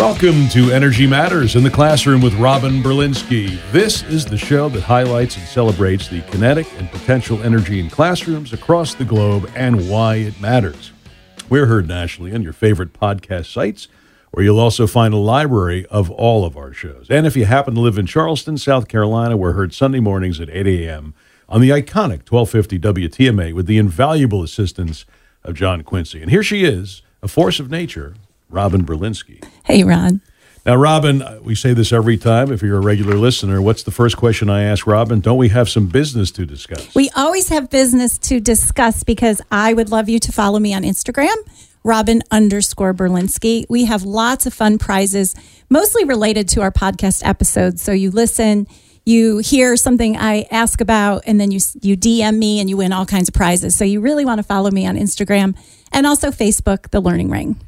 Welcome to Energy Matters in the Classroom with Robin Berlinsky. This is the show that highlights and celebrates the kinetic and potential energy in classrooms across the globe and why it matters. We're heard nationally on your favorite podcast sites, where you'll also find a library of all of our shows. And if you happen to live in Charleston, South Carolina, we're heard Sunday mornings at 8 a.m. on the iconic 1250 WTMA with the invaluable assistance of John Quincy. And here she is, a force of nature, Robin Berlinsky. Hey, Ron. Now, Robin, uh, we say this every time. If you're a regular listener, what's the first question I ask Robin? Don't we have some business to discuss? We always have business to discuss because I would love you to follow me on Instagram, Robin underscore Berlinsky. We have lots of fun prizes, mostly related to our podcast episodes. So you listen, you hear something I ask about, and then you you DM me and you win all kinds of prizes. So you really want to follow me on Instagram and also Facebook, The Learning Ring.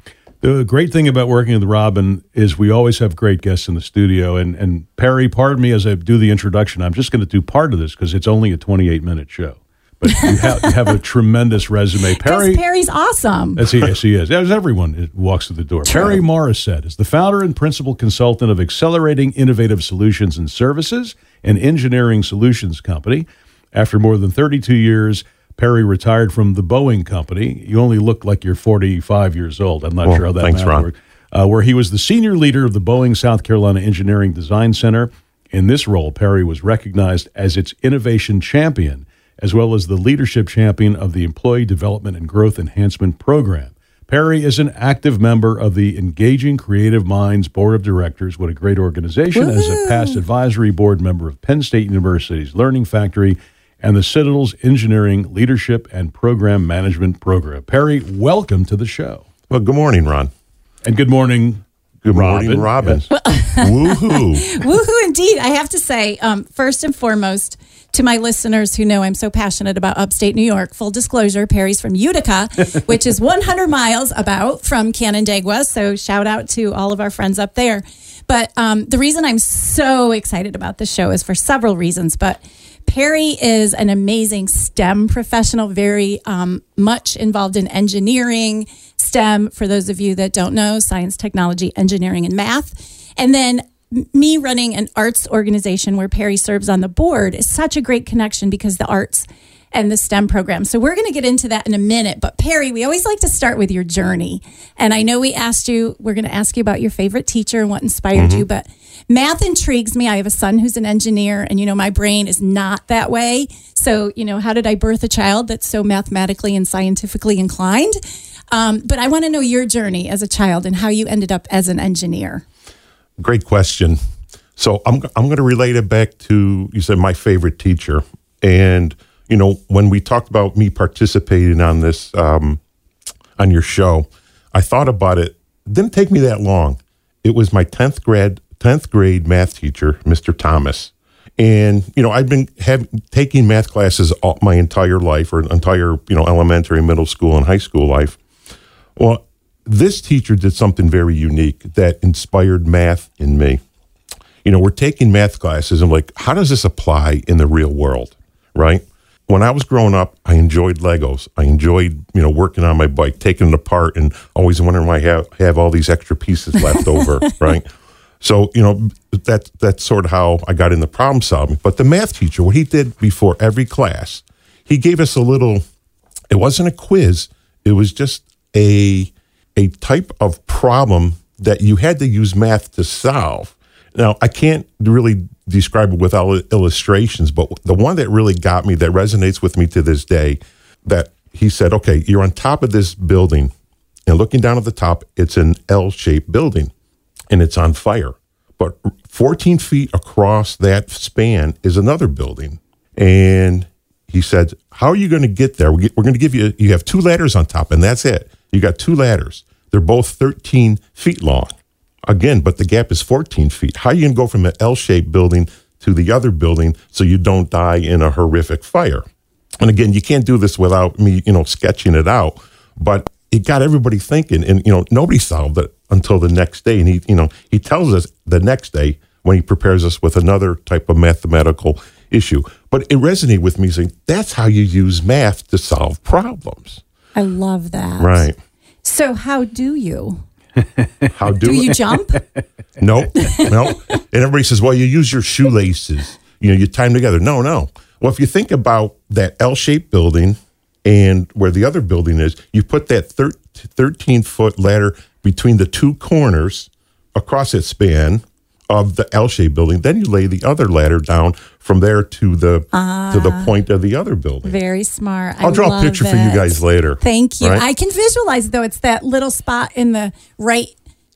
The great thing about working with Robin is we always have great guests in the studio. And, and Perry, pardon me as I do the introduction. I'm just going to do part of this because it's only a 28 minute show. But you have, you have a tremendous resume. Perry Perry's awesome. As he, yes, he is. As everyone walks through the door. True. Perry Morrissette is the founder and principal consultant of Accelerating Innovative Solutions and Services, an engineering solutions company. After more than 32 years, Perry retired from the Boeing Company. You only look like you're 45 years old. I'm not Well, sure how that thanks, Ron. works. Uh, where he was the senior leader of the Boeing South Carolina Engineering Design Center. In this role, Perry was recognized as its innovation champion, as well as the leadership champion of the Employee Development and Growth Enhancement Program. Perry is an active member of the Engaging Creative Minds Board of Directors. What a great organization. As a past advisory board member of Penn State University's Learning Factory and the Citadel's Engineering Leadership and Program Management Program. Perry, welcome to the show. Well, good morning, Ron. And good morning. Good morning, Robin. Yes. Woohoo. Woohoo, indeed. I have to say, um, first and foremost, to my listeners who know I'm so passionate about upstate New York, full disclosure, Perry's from Utica, which is 100 miles about from Canandaigua. So shout out to all of our friends up there. But um, the reason I'm so excited about this show is for several reasons. But Perry is an amazing STEM professional, very um, much involved in engineering, STEM, for those of you that don't know, science, technology, engineering, and math. And then me running an arts organization where Perry serves on the board is such a great connection because the arts and the STEM program. So we're going to get into that in a minute. But Perry, we always like to start with your journey. And I know we asked you, we're going to ask you about your favorite teacher and what inspired you, but math intrigues me. I have a son who's an engineer, and you know, my brain is not that way. So, you know, how did I birth a child that's so mathematically and scientifically inclined? Um, but I want to know your journey as a child and how you ended up as an engineer. Great question. So I'm I'm going to relate it back to you said my favorite teacher, and you know when we talked about me participating on this um, on your show, I thought about it. it. Didn't take me that long. It was my tenth grade tenth grade math teacher, Mr. Thomas, and you know I've been taking math classes all, my entire life, or entire you know elementary, middle school, and high school life. Well, this teacher did something very unique that inspired math in me. You know, we're taking math classes and like, how does this apply in the real world? Right? When I was growing up, I enjoyed Legos. I enjoyed, you know, working on my bike, taking it apart and always wondering why I have, have all these extra pieces left over, right? So, you know, that that's sort of how I got into problem solving. But the math teacher, what he did before every class, he gave us a little it wasn't a quiz it was just a a type of problem that you had to use math to solve now i can't really describe it without illustrations but the one that really got me that resonates with me to this day that he said okay you're on top of this building and looking down at the top it's an l-shaped building and it's on fire but 14 feet across that span is another building and he said, "How are you going to get there? We're going to give you. You have two ladders on top, and that's it. You got two ladders. They're both 13 feet long. Again, but the gap is 14 feet. How are you going to go from an L-shaped building to the other building so you don't die in a horrific fire? And again, you can't do this without me, you know, sketching it out. But it got everybody thinking, and you know, nobody solved it until the next day. And he, you know, he tells us the next day when he prepares us with another type of mathematical issue. But it resonated with me saying that's how you use math to solve problems. I love that. Right. So, how do you? How do, Do you jump? No, no. And everybody says, well, you use your shoelaces. You know, you tie them together. No, no. Well, if you think about that L shaped building and where the other building is, you put that 13 foot ladder between the two corners across its span of the L shaped building. Then you lay the other ladder down from there to the to the ah. point of the other building. Very smart. I'll I draw a picture for you guys later. Thank you. Right? I can visualize though. It's that little spot in the right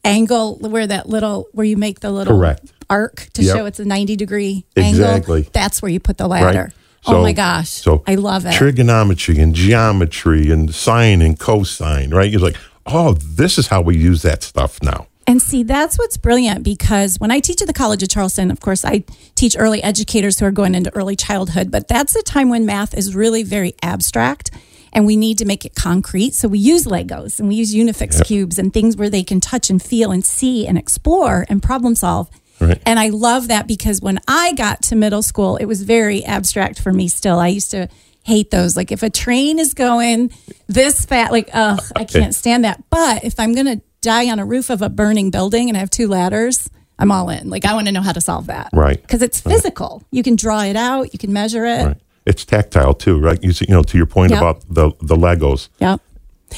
angle where that little where you make the little Correct. arc to Yep. show it's a ninety degree Exactly. angle. That's where you put the right? ladder. oh my gosh! So I love it. Trigonometry and geometry and sine and cosine, right? You're like, oh, this is how we use that stuff now. And see, that's what's brilliant because when I teach at the College of Charleston, of course, I teach early educators who are going into early childhood, but that's a time when math is really very abstract and we need to make it concrete. So we use Legos and we use Unifix cubes and things where they can touch and feel and see and explore and problem solve. Right. And I love that because when I got to middle school, it was very abstract for me still. I used to hate those. Like if a train is going this fast, like, ugh, I can't stand that. But if I'm going to die on a roof of a burning building and I have two ladders, I'm all in. Like I want to know how to solve that. Right. Because it's physical. You can draw it out, you can measure it. Right. It's tactile too, right? You see, you know, to your point Yep. about the the Legos. Yep.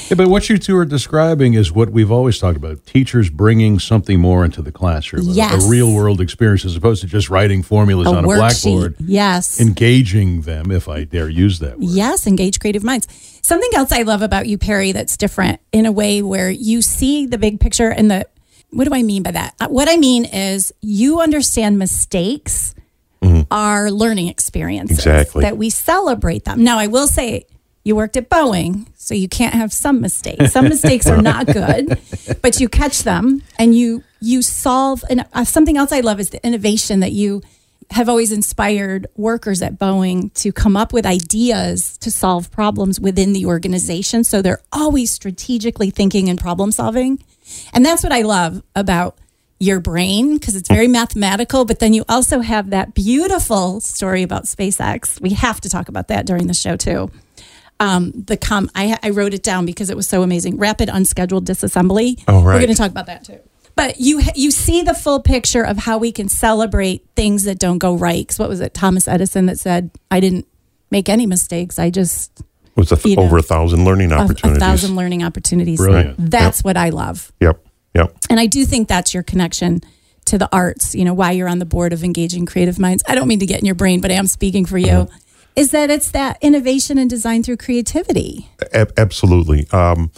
Yeah, but what you two are describing is what we've always talked about teachers bringing something more into the classroom, a- Yes. a, real world experience as opposed to just writing formulas A on a blackboard, Yes. engaging them, if I dare use that word. Yes, engage creative minds. Something else I love about you, Perry, that's different in a way where you see the big picture and the what do I mean by that? Uh, What I mean is you understand mistakes are learning experiences. Exactly. That we celebrate them. Now I will say you worked at Boeing, so you can't have some mistakes. Some mistakes are not good, but you catch them and you you solve. And uh, something else I love is the innovation that you have always inspired workers at Boeing to come up with ideas to solve problems within the organization. So they're always strategically thinking and problem solving. And that's what I love about your brain because it's very mathematical, but then you also have that beautiful story about SpaceX. We have to talk about that during the show too. Um, the com I, I wrote it down because it was so amazing. Rapid unscheduled disassembly. Oh, right. We're going to talk about that too. But you you see the full picture of how we can celebrate things that don't go right. Because what was it, Thomas Edison that said, "I didn't make any mistakes. I just it Was a th- You know, over a thousand learning a, a opportunities. thousand learning opportunities." Brilliant. That's what I love. Yep. Yep. And I do think that's your connection to the arts, you know, why you're on the board of Engaging Creative Minds. I don't mean to get in your brain, but I am speaking for you. Is that it's that innovation and design through creativity. Ab- absolutely. Um,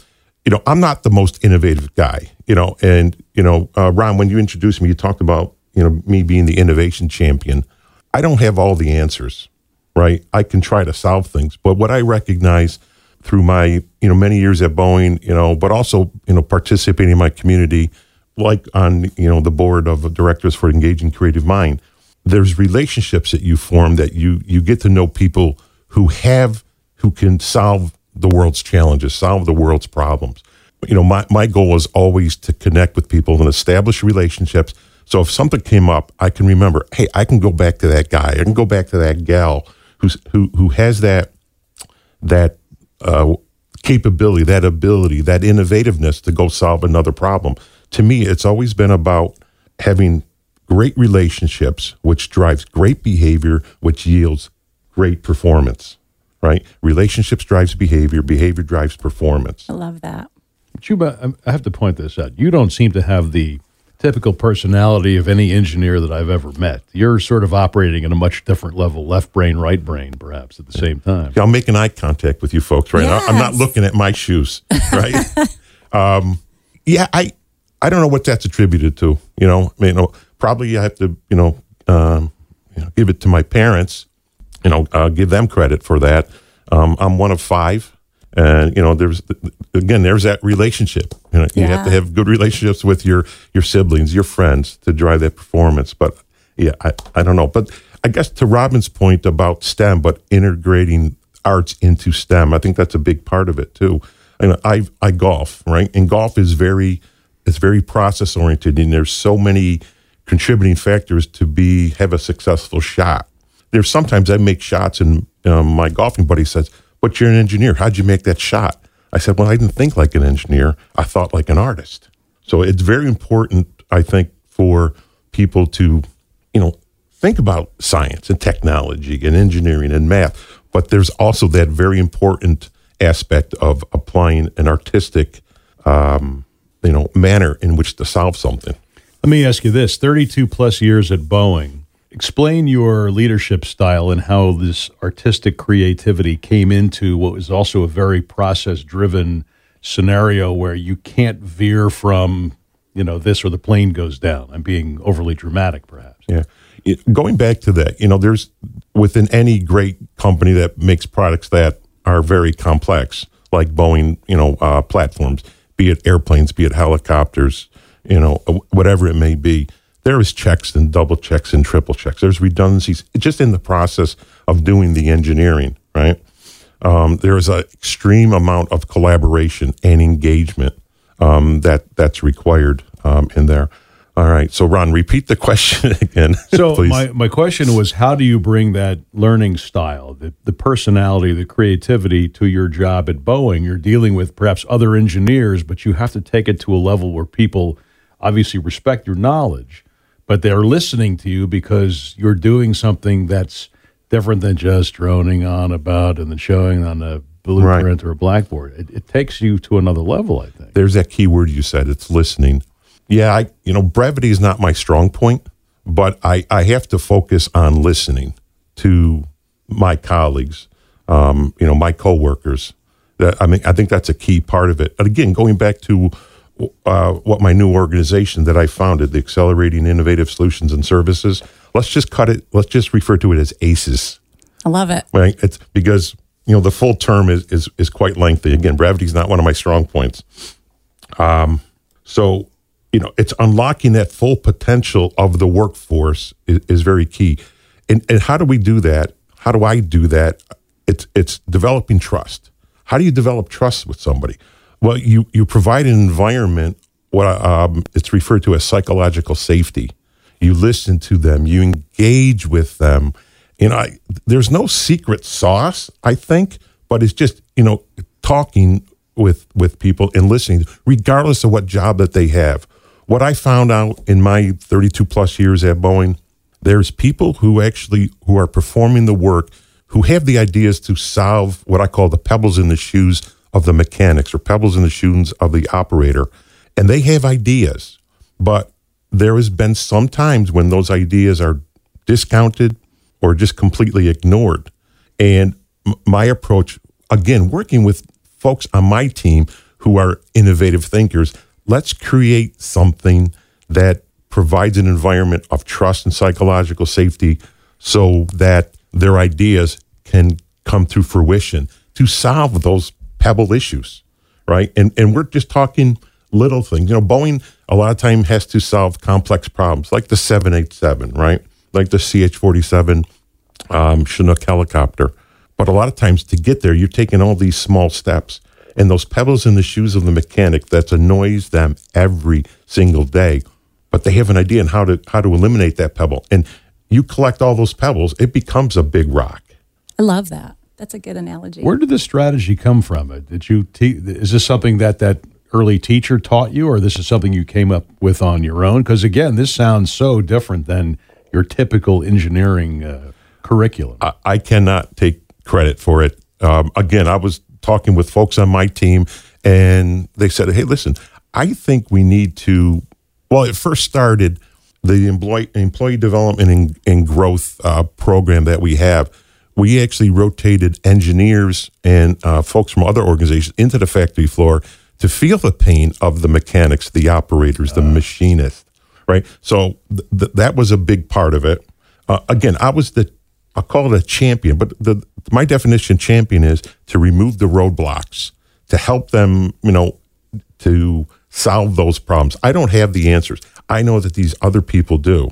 you know, I'm not the most innovative guy, you know, and, you know, uh, Ron, when you introduced me, you talked about, you know, me being the innovation champion. I don't have all the answers, right? I can try to solve things, but what I recognize through my, you know, many years at Boeing, you know, but also, you know, participating in my community, like on, you know, the board of directors for Engaging Creative Mind, there's relationships that you form that you you get to know people who have who can solve the world's challenges, solve the world's problems. You know, my, my goal is always to connect with people and establish relationships. So if something came up, I can remember, hey, I can go back to that guy. I can go back to that gal who's who who has that that uh, capability, that ability, that innovativeness to go solve another problem. To me, it's always been about having great relationships, which drives great behavior, which yields great performance. Right? Relationships drives behavior. Behavior drives performance. I love that. Chuba, um, I have to point this out. You don't seem to have the typical personality of any engineer that I've ever met. You're sort of operating at a much different level, left brain, right brain, perhaps at the same time. I'm making eye contact with you folks right now. I'm not looking at my shoes, right? um, yeah, I I don't know what that's attributed to. You know, I mean, you know, probably I have to, you know, um, you know, give it to my parents. You know, uh, give them credit for that. Um, I'm one of five, and you know, there's again, there's that relationship. You know, you have to have good relationships with your your siblings, your friends, to drive that performance. But yeah, I, I don't know. But I guess to Robin's point about STEM, but integrating arts into STEM, I think that's a big part of it too. And I I golf, right? And golf is very it's very process oriented, and there's so many contributing factors to be have a successful shot. There's sometimes I make shots, and um, my golfing buddy says, "But you're an engineer. How'd you make that shot?" I said, "Well, I didn't think like an engineer. I thought like an artist." So it's very important, I think, for people to, you know, think about science and technology and engineering and math. But there's also that very important aspect of applying an artistic, um, you know, manner in which to solve something. Let me ask you this 32 plus years at Boeing. Explain your leadership style and how this artistic creativity came into what was also a very process driven scenario where you can't veer from, you know, this or the plane goes down. I'm being overly dramatic, perhaps. Yeah. It, going back to that, you know, there's within any great company that makes products that are very complex, like Boeing, you know, uh, platforms, be it airplanes, be it helicopters, you know, whatever it may be there is checks and double checks and triple checks. There's redundancies just in the process of doing the engineering, right? Um, there is an extreme amount of collaboration and engagement um, that that's required um, in there. All right, so Ron, repeat the question again. So my, my question was, how do you bring that learning style, the, the personality, the creativity to your job at Boeing? You're dealing with perhaps other engineers, but you have to take it to a level where people obviously respect your knowledge but they're listening to you because you're doing something that's different than just droning on about and then showing on a blueprint right. or a blackboard. It, it, takes you to another level, I think. There's that key word you said. It's listening. Yeah, I, you know, brevity is not my strong point, but I, I have to focus on listening to my colleagues, um, you know, my coworkers. That I mean, I think that's a key part of it. And again, going back to uh, what my new organization that I founded, the Accelerating Innovative Solutions and Services. Let's just cut it. Let's just refer to it as ACES. I love it. Right? It's because you know the full term is is is quite lengthy. Again, brevity is not one of my strong points. Um, so you know, it's unlocking that full potential of the workforce is, is very key. And and how do we do that? How do I do that? It's it's developing trust. How do you develop trust with somebody? Well, you, you provide an environment, what um, it's referred to as psychological safety. You listen to them, you engage with them. You know, I, there's no secret sauce, I think, but it's just, you know, talking with with people and listening, regardless of what job that they have. What I found out in my 32 plus years at Boeing, there's people who actually who are performing the work who have the ideas to solve what I call the pebbles in the shoes of the mechanics or pebbles in the shoes of the operator. And they have ideas, but there has been some times when those ideas are discounted or just completely ignored. And my approach, again, working with folks on my team who are innovative thinkers, let's create something that provides an environment of trust and psychological safety so that their ideas can come to fruition to solve those pebble issues, right? And and we're just talking little things. You know, Boeing a lot of time has to solve complex problems like the 787, right? Like the CH-47 um, Chinook helicopter. But a lot of times to get there, you're taking all these small steps. And those pebbles in the shoes of the mechanic that annoys them every single day. But they have an idea on how to how to eliminate that pebble. And you collect all those pebbles, it becomes a big rock. I love that. That's a good analogy. Where did this strategy come from? Did you te- is this something that that early teacher taught you, or this is something you came up with on your own? Because again, this sounds so different than your typical engineering uh, curriculum. I, I, cannot take credit for it. Um, again, I was talking with folks on my team, and they said, "Hey, listen, I think we need to." Well, it first started the employee employee development and, and growth uh, program that we have we actually rotated engineers and uh, folks from other organizations into the factory floor to feel the pain of the mechanics, the operators, the uh. machinists, right? So th- th- that was a big part of it. Uh, again, I was the, I call it a champion, but the, my definition champion is to remove the roadblocks, to help them, you know, to solve those problems. I don't have the answers. I know that these other people do.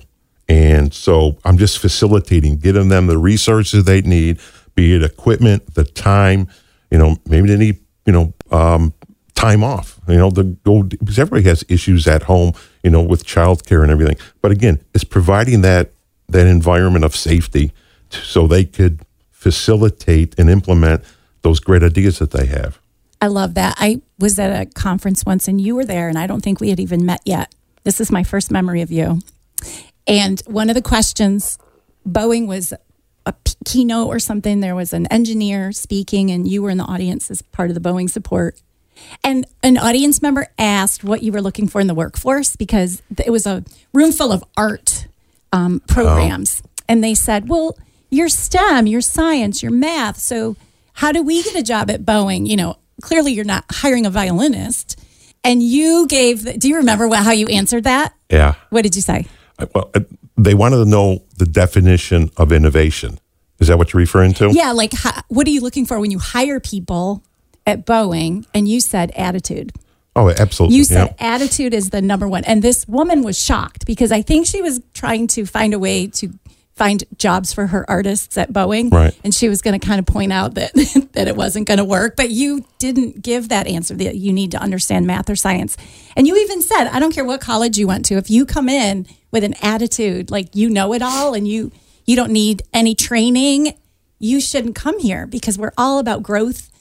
And so I'm just facilitating, getting them the resources they need, be it equipment, the time, you know, maybe they need, you know, um, time off, you know, the go because everybody has issues at home, you know, with childcare and everything. But again, it's providing that that environment of safety so they could facilitate and implement those great ideas that they have. I love that. I was at a conference once and you were there, and I don't think we had even met yet. This is my first memory of you. And one of the questions, Boeing was a keynote or something. There was an engineer speaking, and you were in the audience as part of the Boeing support. And an audience member asked what you were looking for in the workforce because it was a room full of art um, programs. And they said, Well, you're STEM, you're science, you're math. So, how do we get a job at Boeing? You know, clearly you're not hiring a violinist. And you gave, the, do you remember what, how you answered that? Yeah. What did you say? I- Well, they wanted to know the definition of innovation. Is that what you're referring to? Yeah, like what are you looking for when you hire people at Boeing? And you said attitude. Oh, absolutely. You said yeah. attitude is the number one. And this woman was shocked because I think she was trying to find a way to find jobs for her artists at Boeing. Right. And she was going to kind of point out that that it wasn't going to work, but you didn't give that answer that you need to understand math or science. And you even said, I don't care what college you went to, if you come in with an attitude like you know it all and you you don't need any training, you shouldn't come here because we're all about growth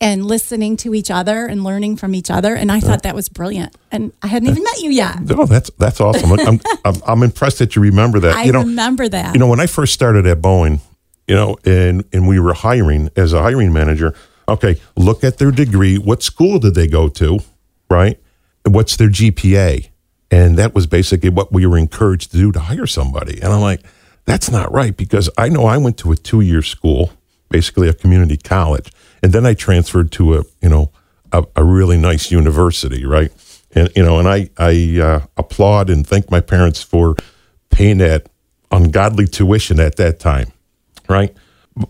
and listening to each other and learning from each other. And I thought uh-huh. that was brilliant. And I hadn't even met you yet. Oh, that's that's awesome. I'm, I'm, I'm impressed that you remember that. I you know, remember that. you know, when I first started at Boeing, you know, and and we were hiring as a hiring manager. Okay, look at their degree. What school did they go to? Right. What's their GPA? And that was basically what we were encouraged to do to hire somebody. And I'm like, that's not right because I know I went to a two year school, basically a community college, and then I transferred to a you know a, a really nice university, right? And you know, and I I uh, applaud and thank my parents for paying that ungodly tuition at that time, right?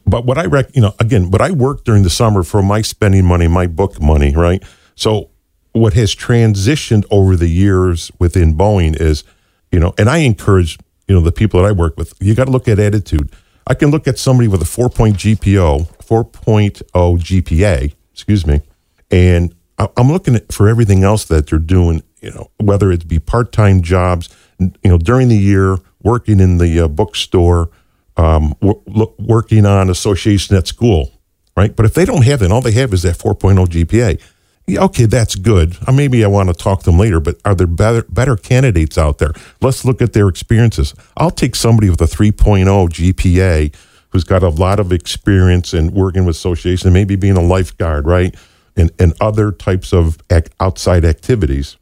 But what I rec, you know, again, but I worked during the summer for my spending money, my book money, right? So what has transitioned over the years within Boeing is, you know, and I encourage, you know, the people that I work with, you got to look at attitude. I can look at somebody with a four point GPO, 4.0 GPA, excuse me, and I'm looking for everything else that they're doing, you know, whether it be part time jobs, you know, during the year, working in the uh, bookstore, um, w- working on association at school, right? But if they don't have that, all they have is that 4.0 GPA. Yeah, okay, that's good. Uh, maybe I want to talk to them later, but are there better better candidates out there? Let's look at their experiences. I'll take somebody with a 3.0 GPA who's got a lot of experience in working with associations, maybe being a lifeguard, right? And, and other types of ac- outside activities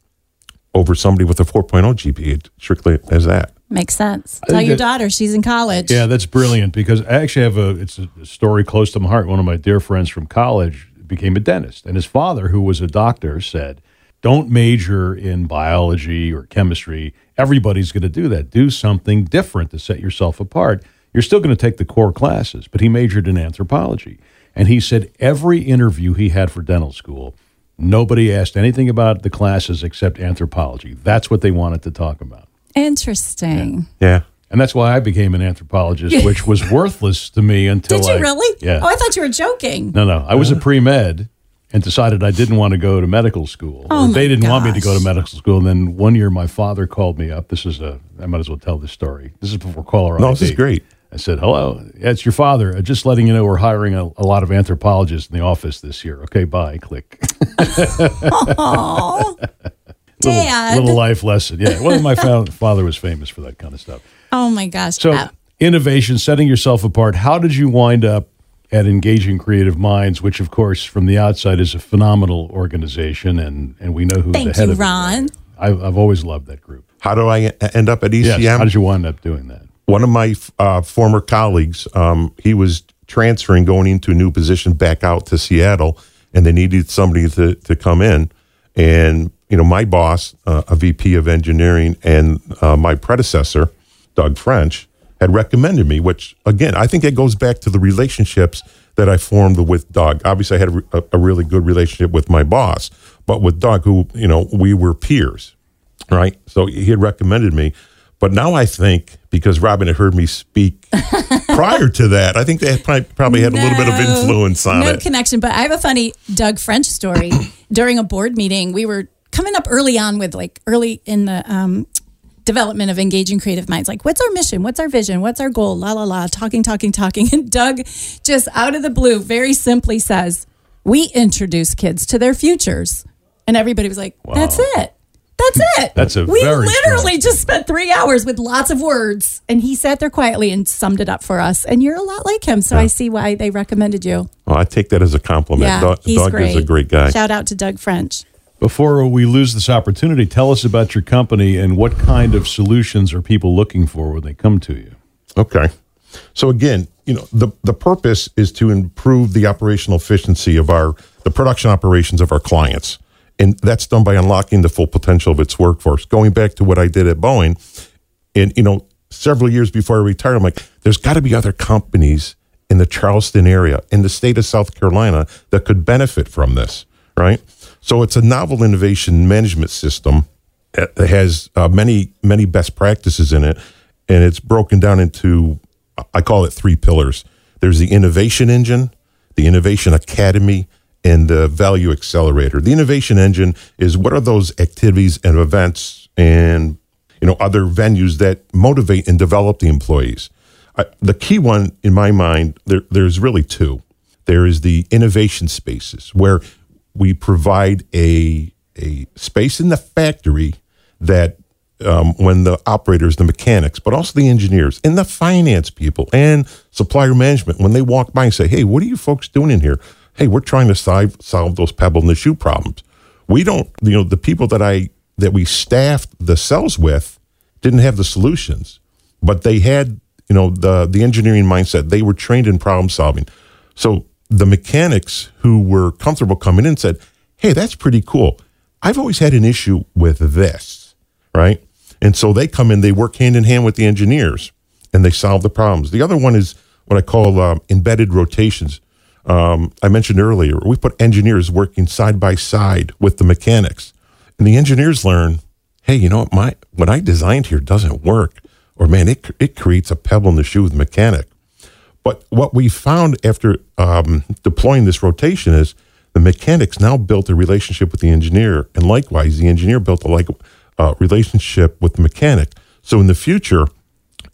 over somebody with a 4.0 GPA, strictly as that. Makes sense. Tell your that- daughter she's in college. Yeah, that's brilliant because I actually have a it's a story close to my heart. One of my dear friends from college became a dentist, and his father, who was a doctor, said, "Don't major in biology or chemistry. Everybody's going to do that. Do something different to set yourself apart. You're still going to take the core classes." But he majored in anthropology, and he said every interview he had for dental school, nobody asked anything about the classes except anthropology. That's what they wanted to talk about. Interesting. Yeah. And that's why I became an anthropologist, which was worthless to me until Did you I, really? Yeah. Oh, I thought you were joking. no, no. I was a pre med and decided I didn't want to go to medical school. Oh, Or they didn't want me to go to medical school. And then one year, my father called me up. This is a. I might as well tell this story. This is before caller No, ID. this is great. I said, "Hello, yeah, it's your father. Uh, Just letting you know we're hiring a, a lot of anthropologists in the office this year. Okay, bye. Click. Oh, little, Dad. little life lesson. Yeah. Well, my fa- father was famous for that kind of stuff. Oh my gosh. So, Uh, innovation, setting yourself apart. How did you wind up at Engaging Creative Minds, which, of course, from the outside is a phenomenal organization, and, and we know who Thank the head you, of it is. Ron. I've, I've always loved that group. How do I end up at ECM? Yes. How did you wind up doing that? one of my uh, former colleagues, um, he was transferring, going into a new position back out to Seattle, and they needed somebody to, to come in. And, you know, my boss, uh, a VP of engineering, and uh, my predecessor, Doug French, had recommended me, which, again, I think it goes back to the relationships that I formed with Doug. Obviously, I had a, a really good relationship with my boss, but with Doug, who, you know, we were peers right? So he had recommended me. But now I think because Robin had heard me speak prior to that, I think they had probably, had a little bit of influence on no it. connection. But I have a funny Doug French story. During a board meeting, we were coming up early on with like early in the um, development of engaging creative minds. Like, what's our mission? What's our vision? What's our goal? La la la, talking, talking, talking. And Doug just out of the blue, very simply says, we introduce kids to their futures. And everybody was like, that's it. That's hmm. it. That's a we literally just spent three hours with lots of words, and he sat there quietly and summed it up for us. And you're a lot like him, so I see why they recommended you. Well, I take that as a compliment. Yeah, Doug, he's Doug great. is a great guy. Shout out to Doug French. Before we lose this opportunity, tell us about your company and what kind of solutions are people looking for when they come to you. Okay. So again, you know, the the purpose is to improve the operational efficiency of our the production operations of our clients. And that's done by unlocking the full potential of its workforce. Going back to what I did at Boeing, and you know, several years before I retired, I'm like, there's got to be other companies in the Charleston area, in the state of South Carolina, that could benefit from this, right? So it's a novel innovation management system that has uh, many many best practices in it, and it's broken down into I call it three pillars. There's the innovation engine, the innovation academy, and the value accelerator. The innovation engine is what are those activities and events and you know other venues that motivate and develop the employees. I, the key one in my mind, there, there's really two. There is the innovation spaces where we provide a a space in the factory that um, when the operators, the mechanics, but also the engineers and the finance people and supplier management, when they walk by and say, "Hey, what are you folks doing in here?" Hey, we're trying to solve solve those pebble in the shoe problems. We don't, you know, the people that I that we staffed the cells with didn't have the solutions, but they had, you know, the the engineering mindset. They were trained in problem solving. So the mechanics who were comfortable coming in said, "Hey, that's pretty cool. I've always had an issue with this." right? And so they come in, they work hand in hand with the engineers, and they solve the problems. The other one is what I call um, embedded rotations. Um, I mentioned earlier, we put engineers working side by side with the mechanics, and the engineers learn, hey, you know what, my what I designed here doesn't work, or man, it it creates a pebble in the shoe of the mechanic. But what we found after um, deploying this rotation is the mechanics now built a relationship with the engineer, and likewise, the engineer built a like uh, relationship with the mechanic. So in the future,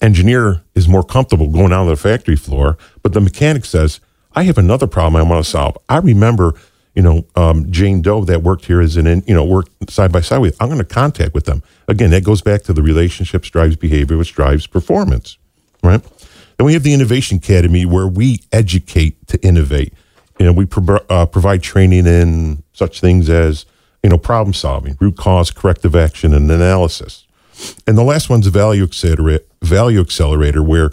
engineer is more comfortable going out on the factory floor, but the mechanic says, "I have another problem I want to solve." I remember, you know, um, Jane Doe that worked here as an, you know, worked side by side with. I'm going to contact with them again. That goes back to the relationships drives behavior, which drives performance, right? Then we have the Innovation Academy where we educate to innovate. You know, we pro- uh, provide training in such things as you know problem solving, root cause, corrective action, and analysis. And the last one's a value accelerator, value accelerator, where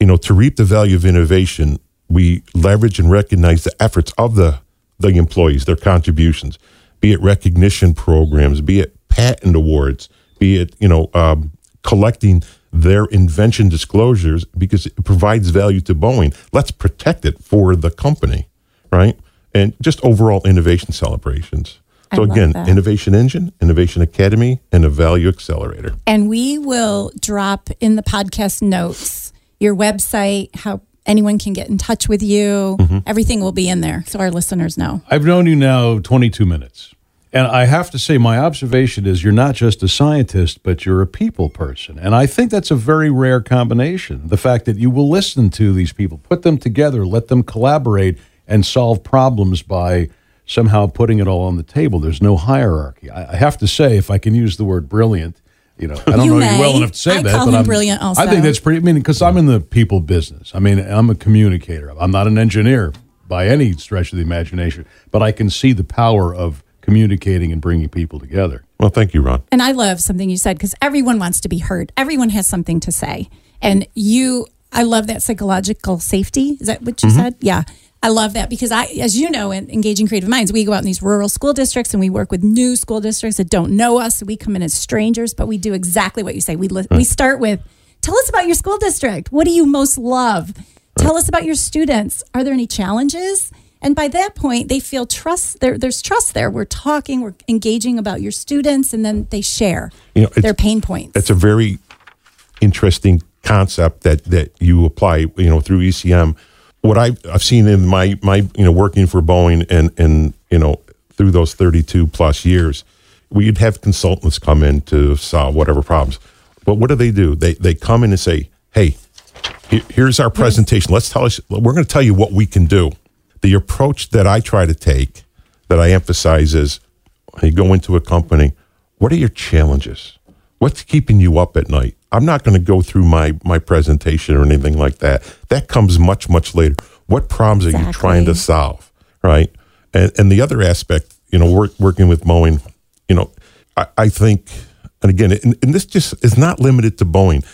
you know to reap the value of innovation, we leverage and recognize the efforts of the the employees, their contributions, be it recognition programs, be it patent awards, be it you know um, collecting their invention disclosures because it provides value to Boeing. Let's protect it for the company, right? And just overall innovation celebrations. So again, that. Innovation Engine, Innovation Academy, and a Value Accelerator. And we will drop in the podcast notes your website, how anyone can get in touch with you. Mm-hmm. Everything will be in there so our listeners know. I've known you now 22 minutes. And I have to say, my observation is you're not just a scientist, but you're a people person. And I think that's a very rare combination. The fact that you will listen to these people, put them together, let them collaborate, and solve problems by somehow putting it all on the table. There's no hierarchy. I, I have to say, if I can use the word brilliant, you know, I don't You know may. you well enough to say I that, but I'm brilliant also. I think that's pretty. I mean, because I'm in the people business. I mean, I'm a communicator. I'm not an engineer by any stretch of the imagination, but I can see the power of communicating and bringing people together. Well, thank you, Ron. And I love something you said because everyone wants to be heard. Everyone has something to say. And you, I love that psychological safety. Is that what you mm-hmm. said? Yeah. I love that because I, as you know, in Engaging Creative Minds, we go out in these rural school districts and we work with new school districts that don't know us. We come in as strangers, but we do exactly what you say. We, li- we start with, tell us about your school district. What do you most love? Tell us about your students. Are there any challenges? And by that point, they feel trust. There, there's trust there. We're talking, we're engaging about your students, and then they share You know, their pain points. That's a very interesting concept that that you apply, you know, through ECM. What I've, I've seen in my my you know working for Boeing and and you know through those 32 plus years, we'd have consultants come in to solve whatever problems. But what do they do? They they come in and say, "Hey, here's our presentation. Let's tell us. We're going to tell you what we can do." The approach that I try to take, that I emphasize is, you go into a company, what are your challenges? What's keeping you up at night? I'm not going to go through my my presentation or anything like that. That comes much much later. What problems are you trying to solve, right? And and the other aspect, you know, work, working with Boeing, you know, I, I think, and again, and, and this just is not limited to Boeing.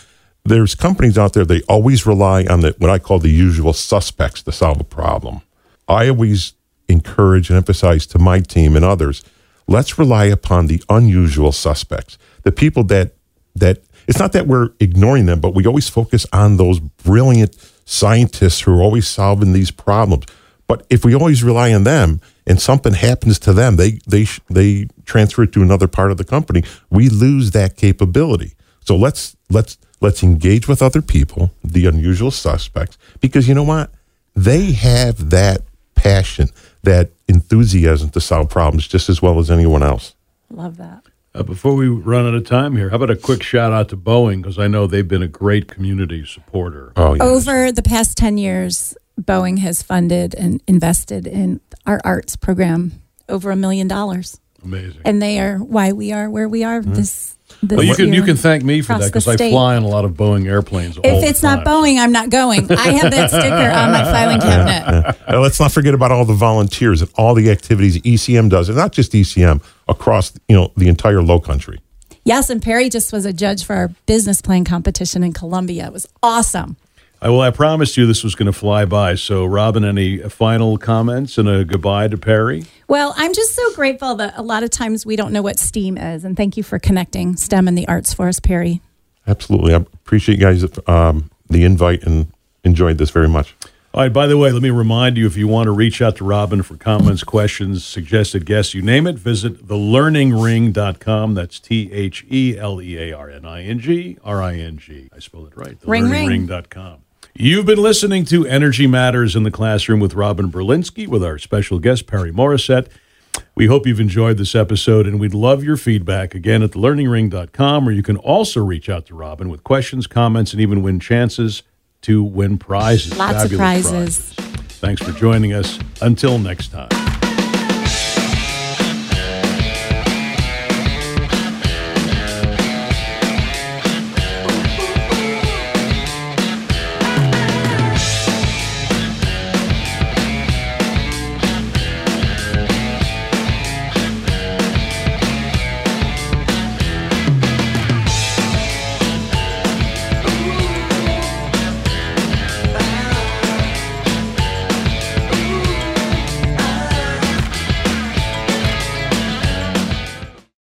There's companies out there they always rely on the what I call the usual suspects to solve a problem. I always encourage and emphasize to my team and others, let's rely upon the unusual suspects, the people that that it's not that we're ignoring them, but we always focus on those brilliant scientists who are always solving these problems. But if we always rely on them and something happens to them, they they they transfer it to another part of the company, we lose that capability. So let's let's let's engage with other people, the unusual suspects, because you know what? They have that passion, that enthusiasm to solve problems just as well as anyone else. Love that. Uh, before we run out of time here, how about a quick shout out to Boeing? Because I know they've been a great community supporter. Oh, yes. Over the past 10 years, Boeing has funded and invested in our arts program over a million dollars. Amazing. And they are why we are where we are this, this Well, you can you can thank me for that because I fly on a lot of Boeing airplanes. all If the it's not time. Boeing, I'm not going. I have that sticker on my filing cabinet. Let's not forget about all the volunteers and all the activities ECM does, and not just ECM across you know the entire Low Country. Yes, and Perry just was a judge for our business plan competition in Columbia. It was awesome. I, well, I promised you this was going to fly by. So, Robin, any final comments and a goodbye to Perry? Well, I'm just so grateful that a lot of times we don't know what STEAM is. And thank you for connecting STEM and the arts for us, Perry. Absolutely, I appreciate you guys um, the invite and enjoyed this very much. All right, by the way, let me remind you if you want to reach out to Robin for comments, questions, suggested guests, you name it, visit thelearningring.com. That's T H E L E A R N I N G R I N G. I spelled it right. Ring, ring. You've been listening to Energy Matters in the Classroom with Robin Berlinsky with our special guest, Perry Morrissette. We hope you've enjoyed this episode and we'd love your feedback again at thelearningring.com, where you can also reach out to Robin with questions, comments, and even win chances to win prizes. Lots of Fabulous prizes. Thanks for joining us. Until next time.